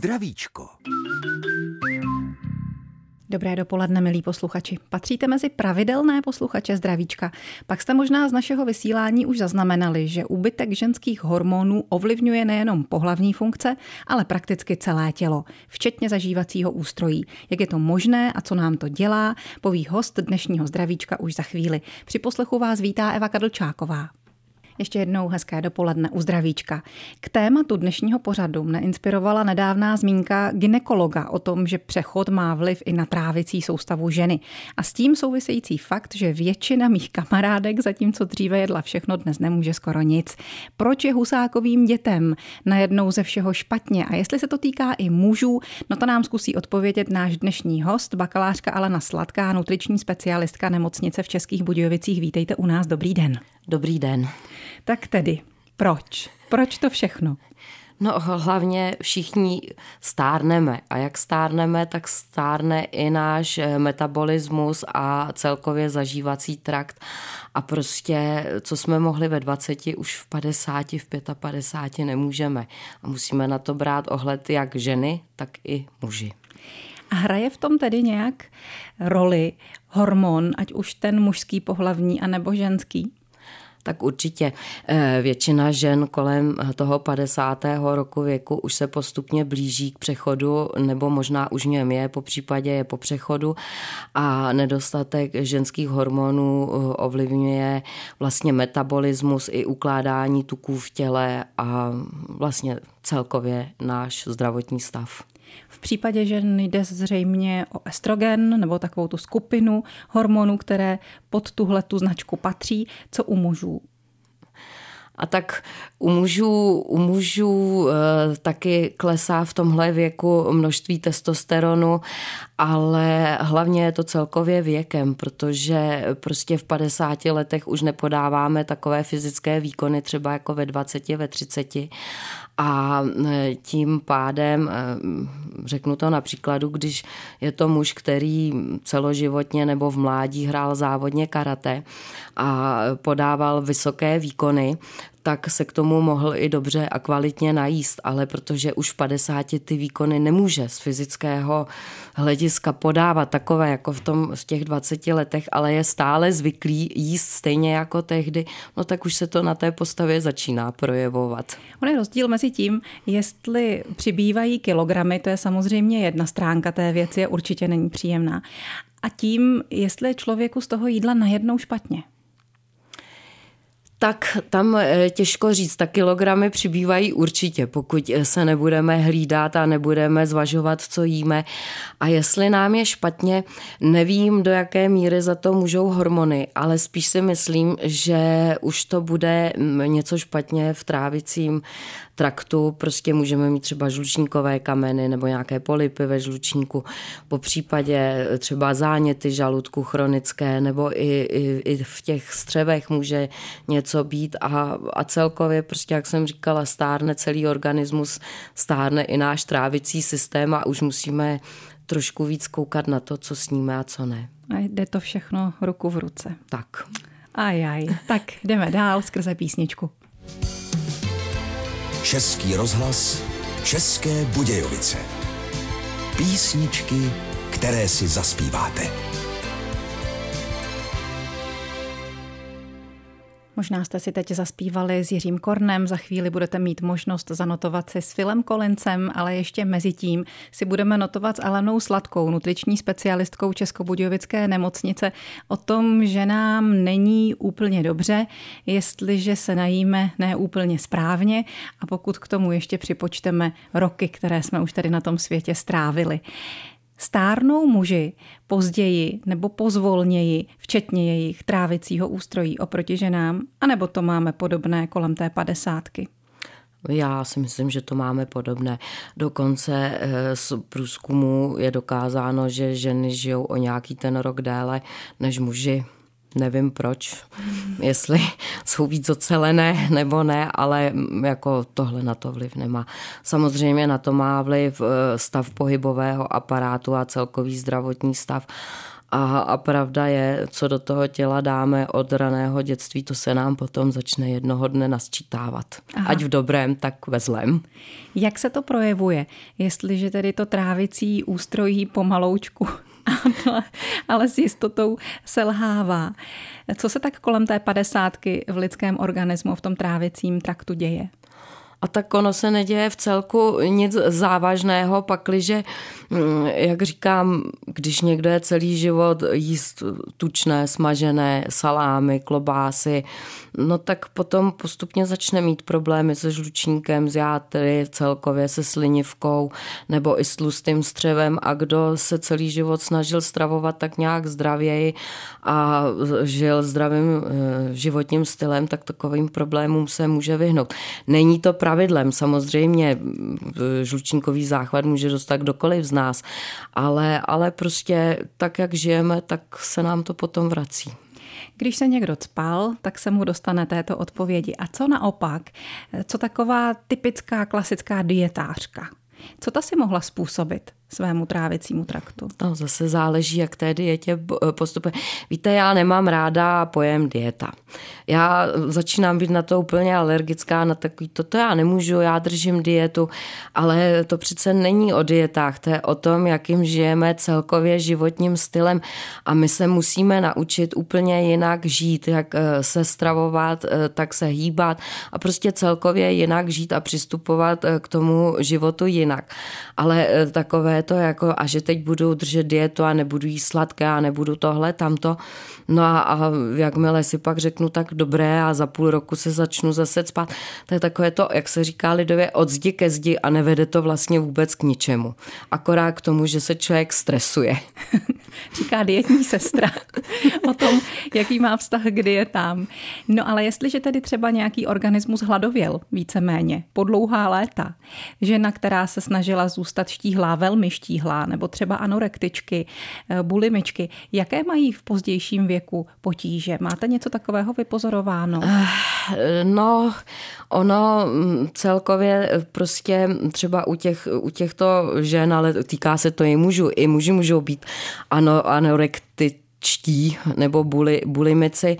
Uzdravíčko. Dobré dopoledne, milí posluchači. Patříte mezi pravidelné posluchače zdravíčka. Pak jste možná z našeho vysílání už zaznamenali, že úbytek ženských hormonů ovlivňuje nejenom pohlavní funkce, ale prakticky celé tělo, včetně zažívacího ústrojí. Jak je to možné a co nám to dělá, poví host dnešního zdravíčka už za chvíli. Při poslechu vás vítá Eva Kadlčáková. Ještě jednou hezké dopoledne u zdravíčka. K tématu dnešního pořadu mne inspirovala nedávná zmínka ginekologa o tom, že přechod má vliv i na trávicí soustavu ženy. A s tím související fakt, že většina mých kamarádek, zatímco dříve jedla všechno, dnes nemůže skoro nic. Proč je husákovým dětem najednou ze všeho špatně? A jestli se to týká i mužů, no to nám zkusí odpovědět náš dnešní host, bakalářka Alena Sladká, nutriční specialistka nemocnice v Českých Budějovicích. Vítejte u nás, dobrý den. Dobrý den. Tak tedy, proč? Proč to všechno? No hlavně všichni stárneme a jak stárneme, tak stárne i náš eh, metabolismus a celkově zažívací trakt a prostě co jsme mohli ve 20, už v 50, v 55 nemůžeme a musíme na to brát ohled jak ženy, tak i muži. A hraje v tom tedy nějak roli hormon, ať už ten mužský pohlavní anebo ženský? Tak určitě eh, většina žen kolem toho 50. roku věku už se postupně blíží k přechodu, nebo možná už něm je, po případě je po přechodu a nedostatek ženských hormonů eh, ovlivňuje vlastně metabolismus i ukládání tuků v těle a vlastně celkově náš zdravotní stav. V případě žen jde zřejmě o estrogen nebo takovou tu skupinu hormonů, které pod tuhle tu značku patří. Co u mužů? A tak u mužů, u mužů e, taky klesá v tomhle věku množství testosteronu, ale hlavně je to celkově věkem, protože prostě v 50 letech už nepodáváme takové fyzické výkony třeba jako ve 20, ve 30 a e, tím pádem, e, řeknu to na příkladu, když je to muž, který celoživotně nebo v mládí hrál závodně karate a podával vysoké výkony, tak se k tomu mohl i dobře a kvalitně najíst, ale protože už v 50 ty výkony nemůže z fyzického hlediska podávat takové jako v, tom, v těch 20 letech, ale je stále zvyklý jíst stejně jako tehdy, no tak už se to na té postavě začíná projevovat. On je rozdíl mezi tím, jestli přibývají kilogramy, to je samozřejmě jedna stránka té věci, je určitě není příjemná, a tím, jestli je člověku z toho jídla najednou špatně. Tak tam eh, těžko říct, tak kilogramy přibývají určitě, pokud eh, se nebudeme hlídat a nebudeme zvažovat, co jíme. A jestli nám je špatně, nevím, do jaké míry za to můžou hormony, ale spíš si myslím, že už to bude něco špatně v trávicím traktu prostě můžeme mít třeba žlučníkové kameny nebo nějaké polipy ve žlučníku, po případě třeba záněty žaludku chronické nebo i, i, i v těch střevech může něco být a, a celkově prostě, jak jsem říkala, stárne celý organismus, stárne i náš trávicí systém a už musíme trošku víc koukat na to, co sníme a co ne. A jde to všechno ruku v ruce. Tak. Ajaj, tak jdeme dál skrze písničku. Český rozhlas, České Budějovice. Písničky, které si zaspíváte. Možná jste si teď zaspívali s Jiřím Kornem, za chvíli budete mít možnost zanotovat si s Filem Kolincem, ale ještě mezi tím si budeme notovat s Alenou Sladkou, nutriční specialistkou Českobudějovické nemocnice, o tom, že nám není úplně dobře, jestliže se najíme neúplně správně a pokud k tomu ještě připočteme roky, které jsme už tady na tom světě strávili. Stárnou muži později nebo pozvolněji, včetně jejich trávicího ústrojí oproti ženám, anebo to máme podobné kolem té padesátky? Já si myslím, že to máme podobné. Dokonce eh, z průzkumu je dokázáno, že ženy žijou o nějaký ten rok déle než muži. Nevím proč, jestli jsou víc ocelené nebo ne, ale jako tohle na to vliv nemá. Samozřejmě na to má vliv eh, stav pohybového aparátu a celkový zdravotní stav A, a pravda je, co do toho těla dáme od raného dětství, to se nám potom začne jednoho dne nasčítávat. Aha. Ať v dobrém, tak ve zlém. Jak se to projevuje, jestliže tedy to trávicí ústrojí pomaloučku ale, s jistotou selhává. Co se tak kolem té padesátky v lidském organismu, v tom trávicím traktu děje? A tak ono se neděje v celku nic závažného, pakliže, mm, jak říkám, když někdo je celý život jíst tučné, smažené salámy, klobásy, no tak potom postupně začne mít problémy se žlučníkem, s játry, celkově se slinivkou nebo i s tlustým střevem a kdo se celý život snažil stravovat tak nějak zdravěji a žil zdravým eh, životním stylem, tak takovým problémům se může vyhnout. Není to pravidlem, samozřejmě žlučníkový záchvat může dostat kdokoliv z nás, ale, ale prostě tak, jak žijeme, tak se nám to potom vrací. Když se někdo spal, tak se mu dostane této odpovědi. A co naopak? Co taková typická klasická dietářka? Co ta si mohla způsobit? Svému trávicímu traktu. To zase záleží, jak té dietě postupuje. Víte, já nemám ráda pojem dieta. Já začínám být na to úplně alergická, na takový, toto já nemůžu, já držím dietu, ale to přece není o dietách, to je o tom, jakým žijeme celkově životním stylem a my se musíme naučit úplně jinak žít, jak eh, se stravovat, eh, tak se hýbat a prostě celkově jinak žít a přistupovat eh, k tomu životu jinak. Ale takové to jako, a že teď budu držet dietu a nebudu jíst sladké a nebudu tohle, tamto. No a, a jakmile si pak řeknu tak dobré a za půl roku se začnu zase spát, to je takové to, jak se říká lidově, od zdi ke zdi a nevede to vlastně vůbec k ničemu. Akorát k tomu, že se člověk stresuje. Říká dietní sestra o tom, jaký má vztah k dietám. No ale jestliže tedy třeba nějaký organismus hladověl víceméně po dlouhá léta, žena, která se snažila zůstat štíhlá, velmi štíhlá, nebo třeba anorektičky, eh, bulimičky, jaké mají v pozdějším věku potíže? Máte něco takového vypozorováno? Eh, no, ono mm, celkově prostě třeba u, těch, u těchto žen, ale týká se to i mužů, i muži můžou být ano, anorektičtí nebo buli, bulimici,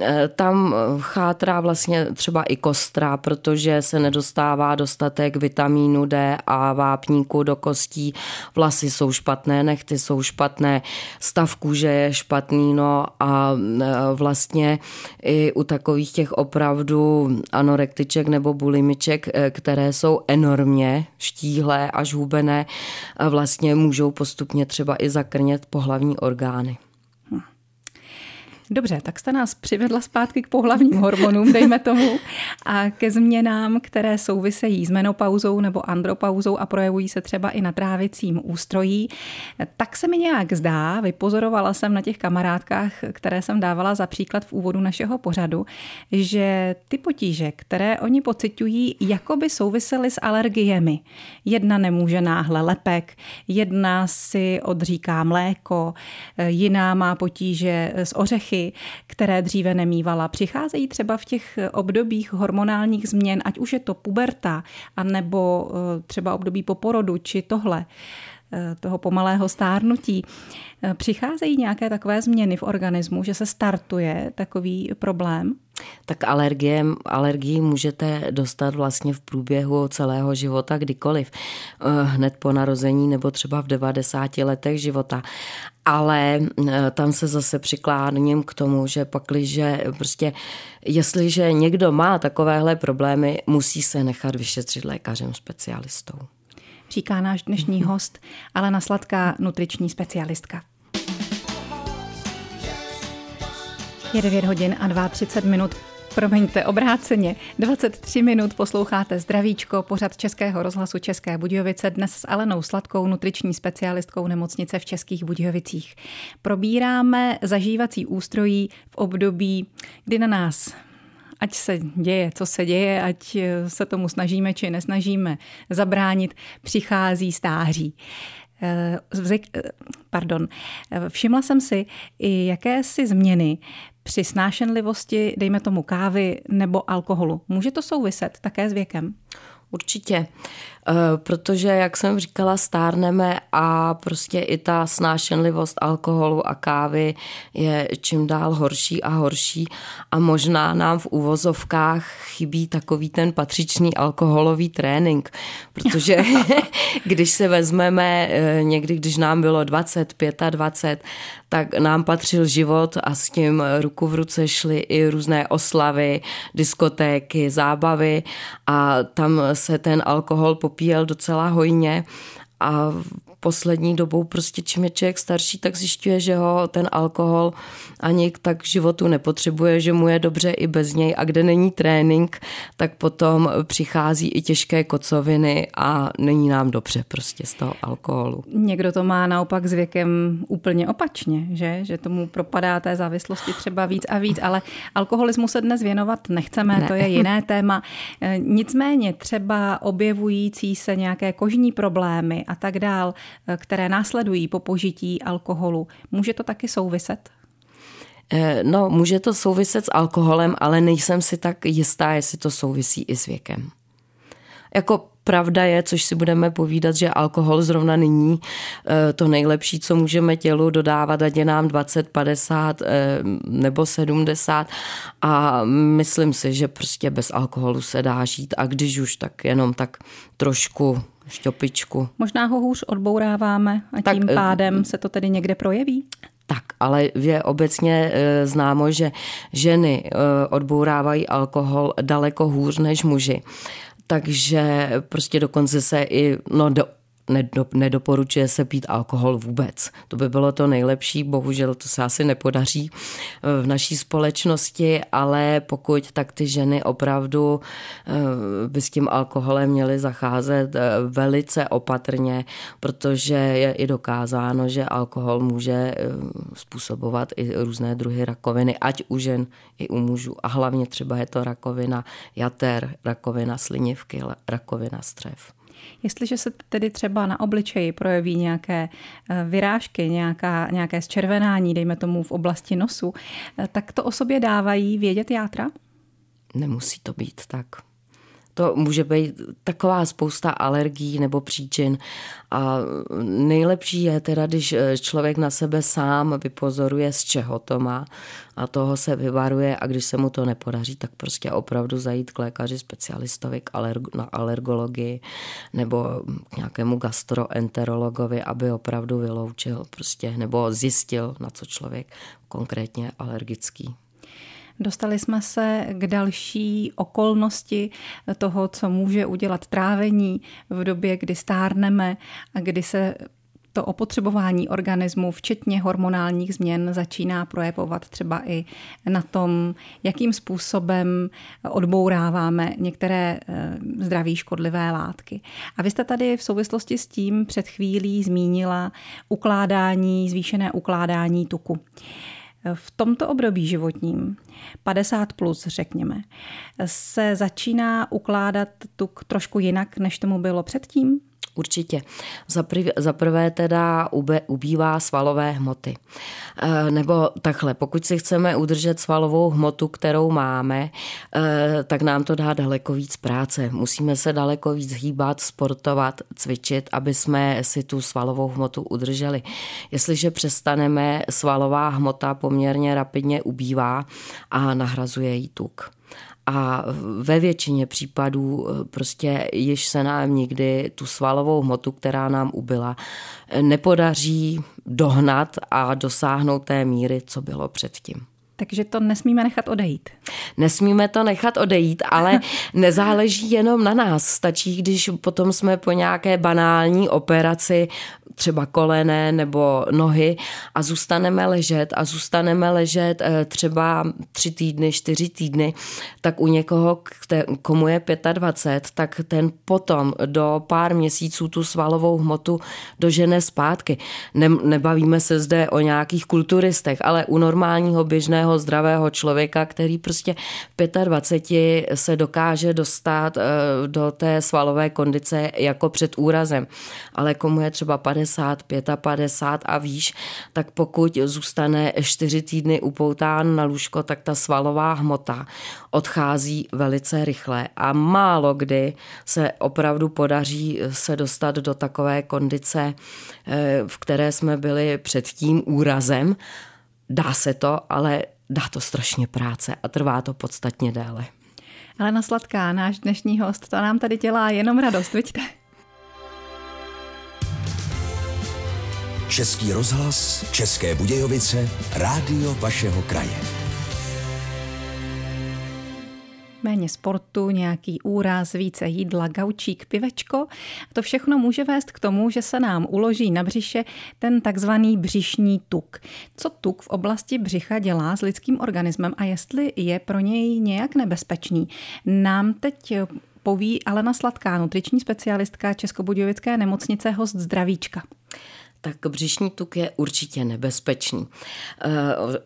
Eh, tam chátrá vlastně třeba i kostra, protože se nedostává dostatek vitamínu D a vápníku do kostí. Vlasy jsou špatné, nechty jsou špatné, stav kůže je špatný, no a eh, vlastně i u takových těch opravdu anorektiček nebo bulimiček, které jsou enormně štíhlé až hubené, vlastně můžou postupně třeba i zakrnět pohlavní orgány. Dobře, tak jste nás přivedla zpátky k pohlavním hormonům, dejme tomu, a ke změnám, které souvisejí s menopauzou nebo andropauzou a projevují se třeba i na trávicím ústrojí. Tak se mi nějak zdá, vypozorovala jsem na těch kamarádkách, které jsem dávala za příklad v úvodu našeho pořadu, že ty potíže, které oni pocitují, jako by souvisely s alergiemi. Jedna nemůže náhle lepek, jedna si odříká mléko, jiná má potíže s ořechy, které dříve nemývala, přicházejí třeba v těch obdobích hormonálních změn, ať už je to puberta, anebo eh, třeba období po porodu, či tohle eh, toho pomalého stárnutí. Eh, přicházejí nějaké takové změny v organismu, že se startuje takový problém? Tak alergie, alergii můžete dostat vlastně v průběhu celého života kdykoliv. Hned po narození nebo třeba v 90 letech života ale eh, tam se zase přikláním k tomu, že pakliže prostě, jestliže někdo má takovéhle problémy, musí se nechat vyšetřit lékařem specialistou. Říká náš dnešní host Alena Sladká, nutriční specialistka. Je 9 hodin a 32 minut. Promiňte, obráceně. 23 minut posloucháte Zdravíčko, pořad Českého rozhlasu České Budějovice, dnes s Alenou Sladkou, nutriční specialistkou nemocnice v Českých Budějovicích. Probíráme zažívací ústrojí v období, kdy na nás ať se děje, co se děje, ať se tomu snažíme či nesnažíme zabránit, přichází stáří. Eh, eh, pardon, eh, všimla jsem si i jakési změny při snášenlivosti, dejme tomu kávy nebo alkoholu. Může to souviset také s věkem? Určitě. Eh, protože, jak jsem říkala, stárneme a prostě i ta snášenlivost alkoholu a kávy je čím dál horší a horší. A možná nám v uvozovkách chybí takový ten patřičný alkoholový trénink, protože když se vezmeme eh, někdy, když nám bylo 20, 25, tak nám patřil život a s tím ruku v ruce šly i různé oslavy, diskotéky, zábavy a tam se ten alkohol popíjel docela hojně a poslední dobou prostě čím je člověk starší, tak zjišťuje, že ho ten alkohol ani tak životu nepotřebuje, že mu je dobře i bez něj a kde není trénink, tak potom přichází i těžké kocoviny a není nám dobře prostě z toho alkoholu. Někdo to má naopak s věkem úplně opačně, že? Že tomu propadá té závislosti třeba víc a víc, ale alkoholismu se dnes věnovat nechceme, ne. to je jiné téma. Nicméně třeba objevující se nějaké kožní problémy a tak dál, které následují po požití alkoholu. Může to taky souviset? Eh, no, může to souviset s alkoholem, ale nejsem si tak jistá, jestli to souvisí i s věkem. Jako pravda je, což si budeme povídat, že alkohol zrovna není eh, to nejlepší, co můžeme tělu dodávat, ať je nám 20, 50 eh, nebo 70 a myslím si, že prostě bez alkoholu se dá žít a když už, tak jenom tak trošku šťopičku. Možná ho hůř odbouráváme a tak, tím eh, pádem se to tedy někde projeví? Tak, ale je obecně e, známo, že ženy e, odbourávají alkohol daleko hůř než muži. Takže prostě dokonce se i no, do, nedoporučuje se pít alkohol vůbec. To by bylo to nejlepší, bohužel to se asi nepodaří eh, v naší společnosti, ale pokud tak ty ženy opravdu eh, by s tím alkoholem měly zacházet eh, velice opatrně, protože je i dokázáno, že alkohol může způsobovat i různé druhy rakoviny, ať u žen i u mužů. A hlavně třeba je to rakovina jater, rakovina slinivky, rakovina střev. Jestliže se tedy třeba na obličeji projeví nějaké eh, vyrážky, nějaká, nějaké zčervenání, dejme tomu v oblasti nosu, eh, tak to o sobě dávají vědět játra? Nemusí to být tak. To může být taková spousta alergií nebo příčin a nejlepší je teda, když eh, člověk na sebe sám vypozoruje, z čeho to má a toho se vyvaruje a když se mu to nepodaří, tak prostě opravdu zajít k lékaři specialistovi k alerg- na alergologii nebo k nějakému gastroenterologovi, aby opravdu vyloučil prostě nebo zjistil, na co člověk konkrétně alergický. Dostali jsme se k další okolnosti toho, co může udělat trávení v době, kdy stárneme a kdy se to opotřebování organismu, včetně hormonálních změn, začíná projevovat třeba i na tom, jakým způsobem odbouráváme některé eh, zdraví škodlivé látky. A vy jste tady v souvislosti s tím před chvílí zmínila ukládání, zvýšené ukládání tuku. V tomto období životním, 50 plus řekněme, se začíná ukládat tuk trošku jinak, než tomu bylo předtím? Určitě. Za, prv, za prvé teda ube, ubývá svalové hmoty. E, nebo takhle, pokud si chceme udržet svalovou hmotu, kterou máme, e, tak nám to dá daleko víc práce. Musíme se daleko víc hýbat, sportovat, cvičit, aby jsme si tu svalovou hmotu udrželi. Jestliže přestaneme, svalová hmota poměrně rapidně ubývá a nahrazuje jí tuk. A ve většině případů eh, prostě již se nám nikdy tu svalovou hmotu, která nám ubyla, eh, nepodaří dohnat a dosáhnout té míry, co bylo předtím. Takže to nesmíme nechat odejít. Nesmíme to nechat odejít, ale nezáleží jenom na nás. Stačí, když potom jsme po nějaké banální operaci třeba kolené nebo nohy a zůstaneme ležet a zůstaneme ležet eh, třeba tři týdny, čtyři týdny, tak u někoho, komu je 25, tak ten potom do pár měsíců tu svalovou hmotu dožene zpátky. Ne, nebavíme se zde o nějakých kulturistech, ale u normálního běžného běžného zdravého člověka, který prostě v 25 se dokáže dostat eh, do té svalové kondice jako před úrazem. Ale komu je třeba 50, 55 a výš, tak pokud zůstane 4 týdny upoután na lůžko, tak ta svalová hmota odchází velice rychle a málo kdy se opravdu podaří se dostat do takové kondice, eh, v které jsme byli před tím úrazem. Dá se to, ale dá to strašně práce a trvá to podstatně déle. Alena Sladká, náš dnešní host, to nám tady dělá jenom radost, vidíte? Český rozhlas, České Budějovice, rádio vašeho kraje. Méně sportu, nějaký úraz, více jídla, gaučík, pivečko. To všechno může vést k tomu, že se nám uloží na břiše ten takzvaný břišní tuk. Co tuk v oblasti břicha dělá s lidským organismem a jestli je pro něj nějak nebezpečný, nám teď poví Alena Sladká, nutriční specialistka Českobudějovické nemocnice host zdravíčka tak břišní tuk je určitě nebezpečný. Eh,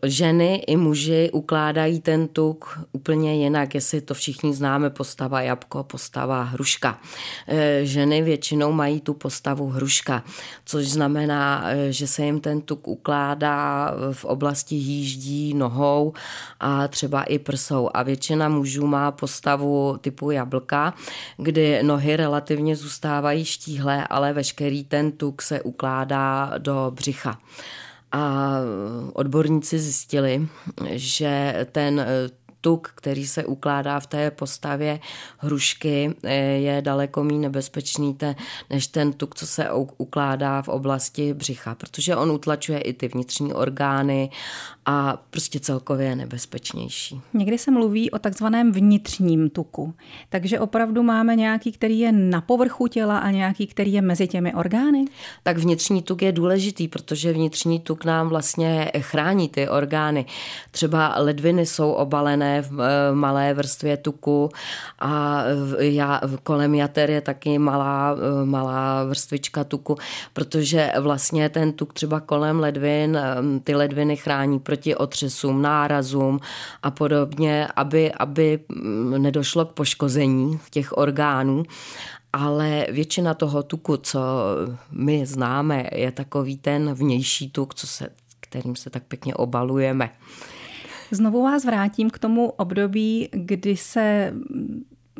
ženy i muži ukládají ten tuk úplně jinak, jestli to všichni známe, postava jabko, postava hruška. Eh, ženy většinou mají tu postavu hruška, což znamená, eh, že se jim ten tuk ukládá v oblasti jíždí nohou a třeba i prsou. A většina mužů má postavu typu jablka, kdy nohy relativně zůstávají štíhlé, ale veškerý ten tuk se ukládá do břicha. A odborníci zjistili, že ten tuk, který se ukládá v té postavě hrušky, je daleko méně nebezpečný než ten tuk, co se ukládá v oblasti břicha, protože on utlačuje i ty vnitřní orgány a prostě celkově je nebezpečnější. Někdy se mluví o takzvaném vnitřním tuku, takže opravdu máme nějaký, který je na povrchu těla a nějaký, který je mezi těmi orgány? Tak vnitřní tuk je důležitý, protože vnitřní tuk nám vlastně chrání ty orgány. Třeba ledviny jsou obalené v eh, malé vrstvě tuku a já, kolem jater je taky malá, eh, malá vrstvička tuku, protože vlastně ten tuk třeba kolem ledvin, eh, ty ledviny chrání proti otřesům, nárazům a podobně, aby, aby mm, nedošlo k poškození těch orgánů ale většina toho tuku, co my známe, je takový ten vnější tuk, co se, kterým se tak pěkně obalujeme. Znovu vás vrátím k tomu období, kdy se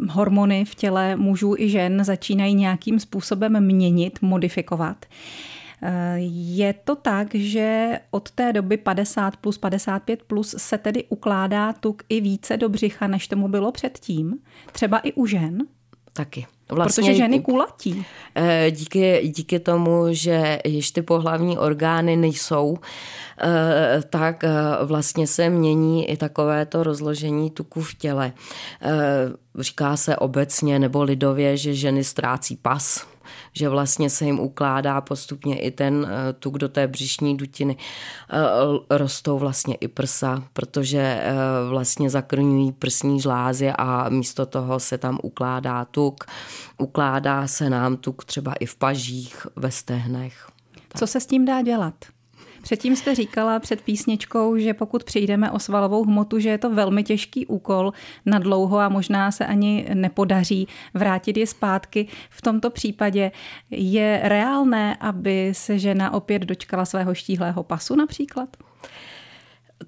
hormony v těle mužů i žen začínají nějakým způsobem měnit, modifikovat. Je to tak, že od té doby 50 plus 55 plus se tedy ukládá tuk i více do břicha, než tomu bylo předtím? Třeba i u žen? Taky. Vlastně, Protože ženy kulatí. Eh, díky, díky tomu, že již ty pohlavní orgány nejsou, eh, tak eh, vlastně se mění i takovéto rozložení tuku v těle. Říká se obecně nebo lidově, že ženy ztrácí pas, že vlastně se jim ukládá postupně i ten tuk do té břišní dutiny. Rostou vlastně i prsa, protože vlastně zakrňují prsní žlázy a místo toho se tam ukládá tuk. Ukládá se nám tuk třeba i v pažích, ve stehnech. Co se s tím dá dělat? Předtím jste říkala před písničkou, že pokud přijdeme o svalovou hmotu, že je to velmi těžký úkol na dlouho a možná se ani nepodaří vrátit je zpátky. V tomto případě je reálné, aby se žena opět dočkala svého štíhlého pasu například?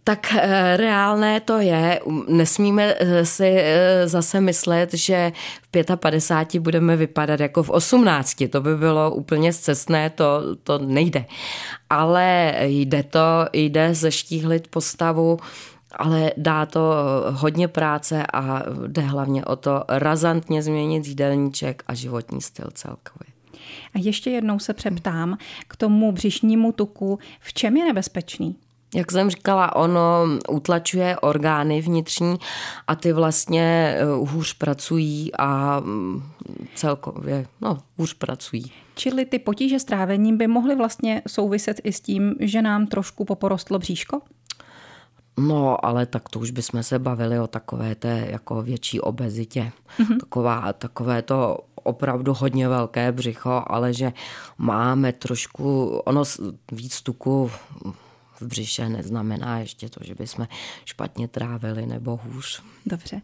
Tak eh, reálné to je. Nesmíme eh, si eh, zase myslet, že v 55 budeme vypadat jako v 18. To by bylo úplně zcestné, to, to nejde. Ale jde to, jde zeštíhlit postavu, ale dá to hodně práce a jde hlavně o to razantně změnit jídelníček a životní styl celkově. A ještě jednou se přeptám k tomu břišnímu tuku, v čem je nebezpečný? Jak jsem říkala, ono utlačuje orgány vnitřní a ty vlastně eh, hůř pracují a mm, celkově no, hůř pracují. Čili ty potíže s trávením by mohly vlastně souviset i s tím, že nám trošku poporostlo bříško? No, ale tak to už bychom se bavili o takové té jako větší obezitě. Mm-hmm. Taková, takové to opravdu hodně velké břicho, ale že máme trošku, ono víc tuku v břiše neznamená ještě to, že bychom špatně trávili nebo hůř. Dobře.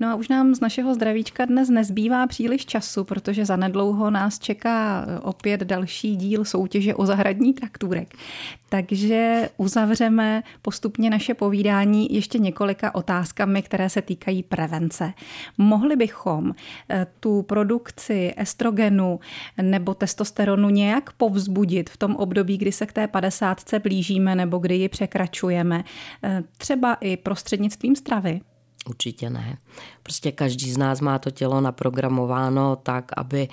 No a už nám z našeho zdravíčka dnes nezbývá příliš času, protože zanedlouho nás čeká opět další díl soutěže o zahradní traktůrek. Takže uzavřeme postupně naše povídání ještě několika otázkami, které se týkají prevence. Mohli bychom eh, tu produkci estrogenu nebo testosteronu nějak povzbudit v tom období, kdy se k té 50 blížíme nebo kdy ji překračujeme, eh, třeba i prostřednictvím stravy? Určitě ne. Prostě každý z nás má to tělo naprogramováno tak, aby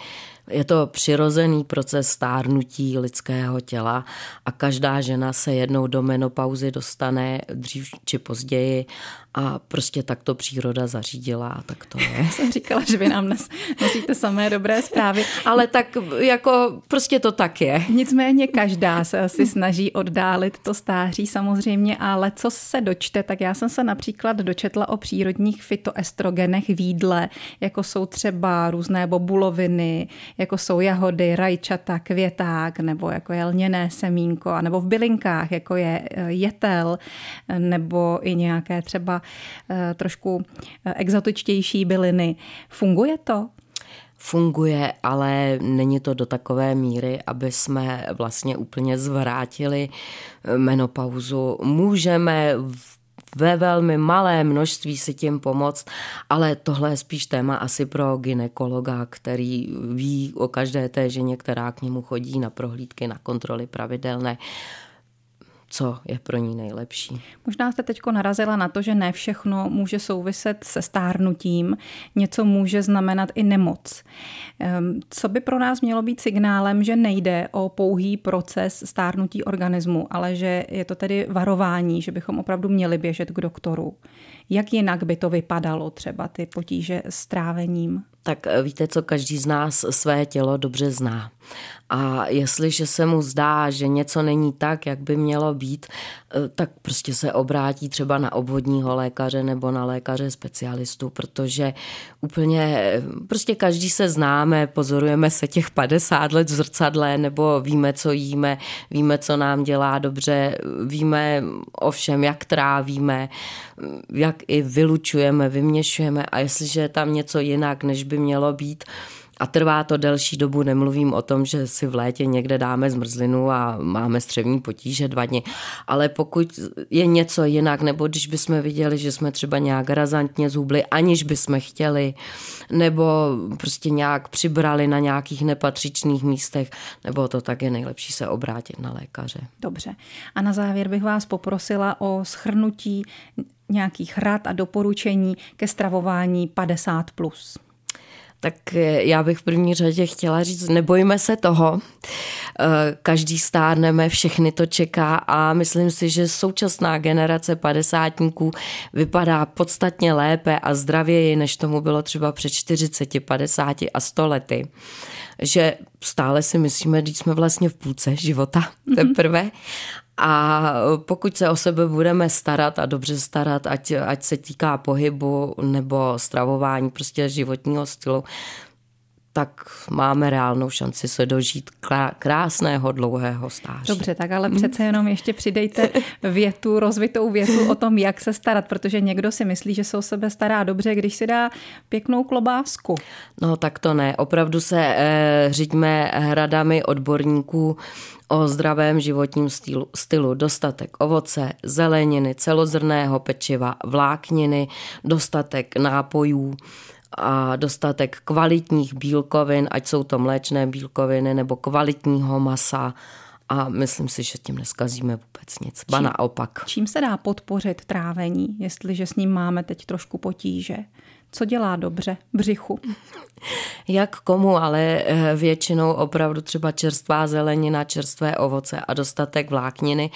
je to přirozený proces stárnutí lidského těla a každá žena se jednou do menopauzy dostane dřív či později a prostě tak to příroda zařídila a tak to je. Jsem říkala, že vy nám dnes nosíte samé dobré zprávy. Ale tak jako prostě to tak je. Nicméně každá se asi snaží oddálit to stáří samozřejmě, ale co se dočte, tak já jsem se například dočetla o přírodních fitoestrogenech v jídle, jako jsou třeba různé bobuloviny, jako jsou jahody, rajčata, květák, nebo jako je lněné semínko, nebo v bylinkách, jako je eh, jetel, nebo i nějaké třeba eh, trošku eh, exotičtější byliny. Funguje to? funguje, ale není to do takové míry, aby jsme vlastně úplně zvrátili menopauzu. Můžeme v ve velmi malé množství si tím pomoct, ale tohle je spíš téma asi pro ginekologa, který ví o každé té ženě, která k němu chodí na prohlídky, na kontroly pravidelné co je pro ní nejlepší. Možná jste teď narazila na to, že ne všechno může souviset se stárnutím, něco může znamenat i nemoc. Ehm, co by pro nás mělo být signálem, že nejde o pouhý proces stárnutí organismu, ale že je to tedy varování, že bychom opravdu měli běžet k doktoru? Jak jinak by to vypadalo, třeba ty potíže s trávením? Tak eh, víte co, každý z nás své tělo dobře zná. A jestliže se mu zdá, že něco není tak, jak by mělo být, eh, tak prostě se obrátí třeba na obvodního lékaře nebo na lékaře specialistu, protože úplně eh, prostě každý se známe, pozorujeme se těch 50 let v zrcadle nebo víme, co jíme, víme, co nám dělá dobře, víme o všem, jak trávíme, jak i vylučujeme, vyměšujeme a jestliže je tam něco jinak, než by mělo být, a trvá to delší dobu, nemluvím o tom, že si v létě někde dáme zmrzlinu a máme střevní potíže dva dny, ale pokud je něco jinak, nebo když bychom viděli, že jsme třeba nějak razantně zhubli, aniž bychom chtěli, nebo prostě nějak přibrali na nějakých nepatřičných místech, nebo to tak je nejlepší se obrátit na lékaře. Dobře. A na závěr bych vás poprosila o schrnutí nějakých rad a doporučení ke stravování 50+. Plus tak já bych v první řadě chtěla říct, nebojme se toho. Eh, každý stárneme, všechny to čeká a myslím si, že současná generace padesátníků vypadá podstatně lépe a zdravěji, než tomu bylo třeba před 40, 50 a 100 lety. Že stále si myslíme, že jsme vlastně v půlce života teprve a pokud se o sebe budeme starat a dobře starat, ať, ať se týká pohybu nebo stravování, prostě životního stylu, tak máme reálnou šanci se dožít krásného dlouhého stáří. Dobře, tak ale přece jenom ještě přidejte větu, rozvitou větu o tom, jak se starat, protože někdo si myslí, že se o sebe stará dobře, když si dá pěknou klobásku. No tak to ne, opravdu se eh, řiďme hradami odborníků o zdravém životním stylu, stylu dostatek ovoce, zeleniny, celozrného pečiva, vlákniny, dostatek nápojů, a dostatek kvalitních bílkovin, ať jsou to mléčné bílkoviny nebo kvalitního masa a myslím si, že tím neskazíme vůbec nic. Ba čím, naopak. Čím se dá podpořit trávení, jestliže s ním máme teď trošku potíže? Co dělá dobře břichu? Jak komu, ale eh, většinou opravdu třeba čerstvá zelenina, čerstvé ovoce a dostatek vlákniny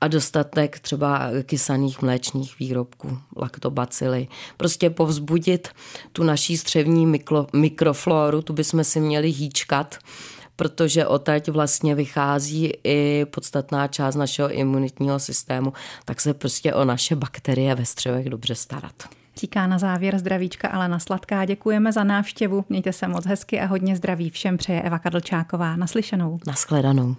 a dostatek třeba kysaných mléčných výrobků, laktobacily. Prostě povzbudit tu naší střevní mikro, mikrofloru, tu bychom si měli hýčkat, protože odtaď vlastně vychází i podstatná část našeho imunitního systému, tak se prostě o naše bakterie ve střevech dobře starat. Říká na závěr zdravíčka Alena Sladká. Děkujeme za návštěvu. Mějte se moc hezky a hodně zdraví všem přeje Eva Kadlčáková. Naslyšenou. Naschledanou.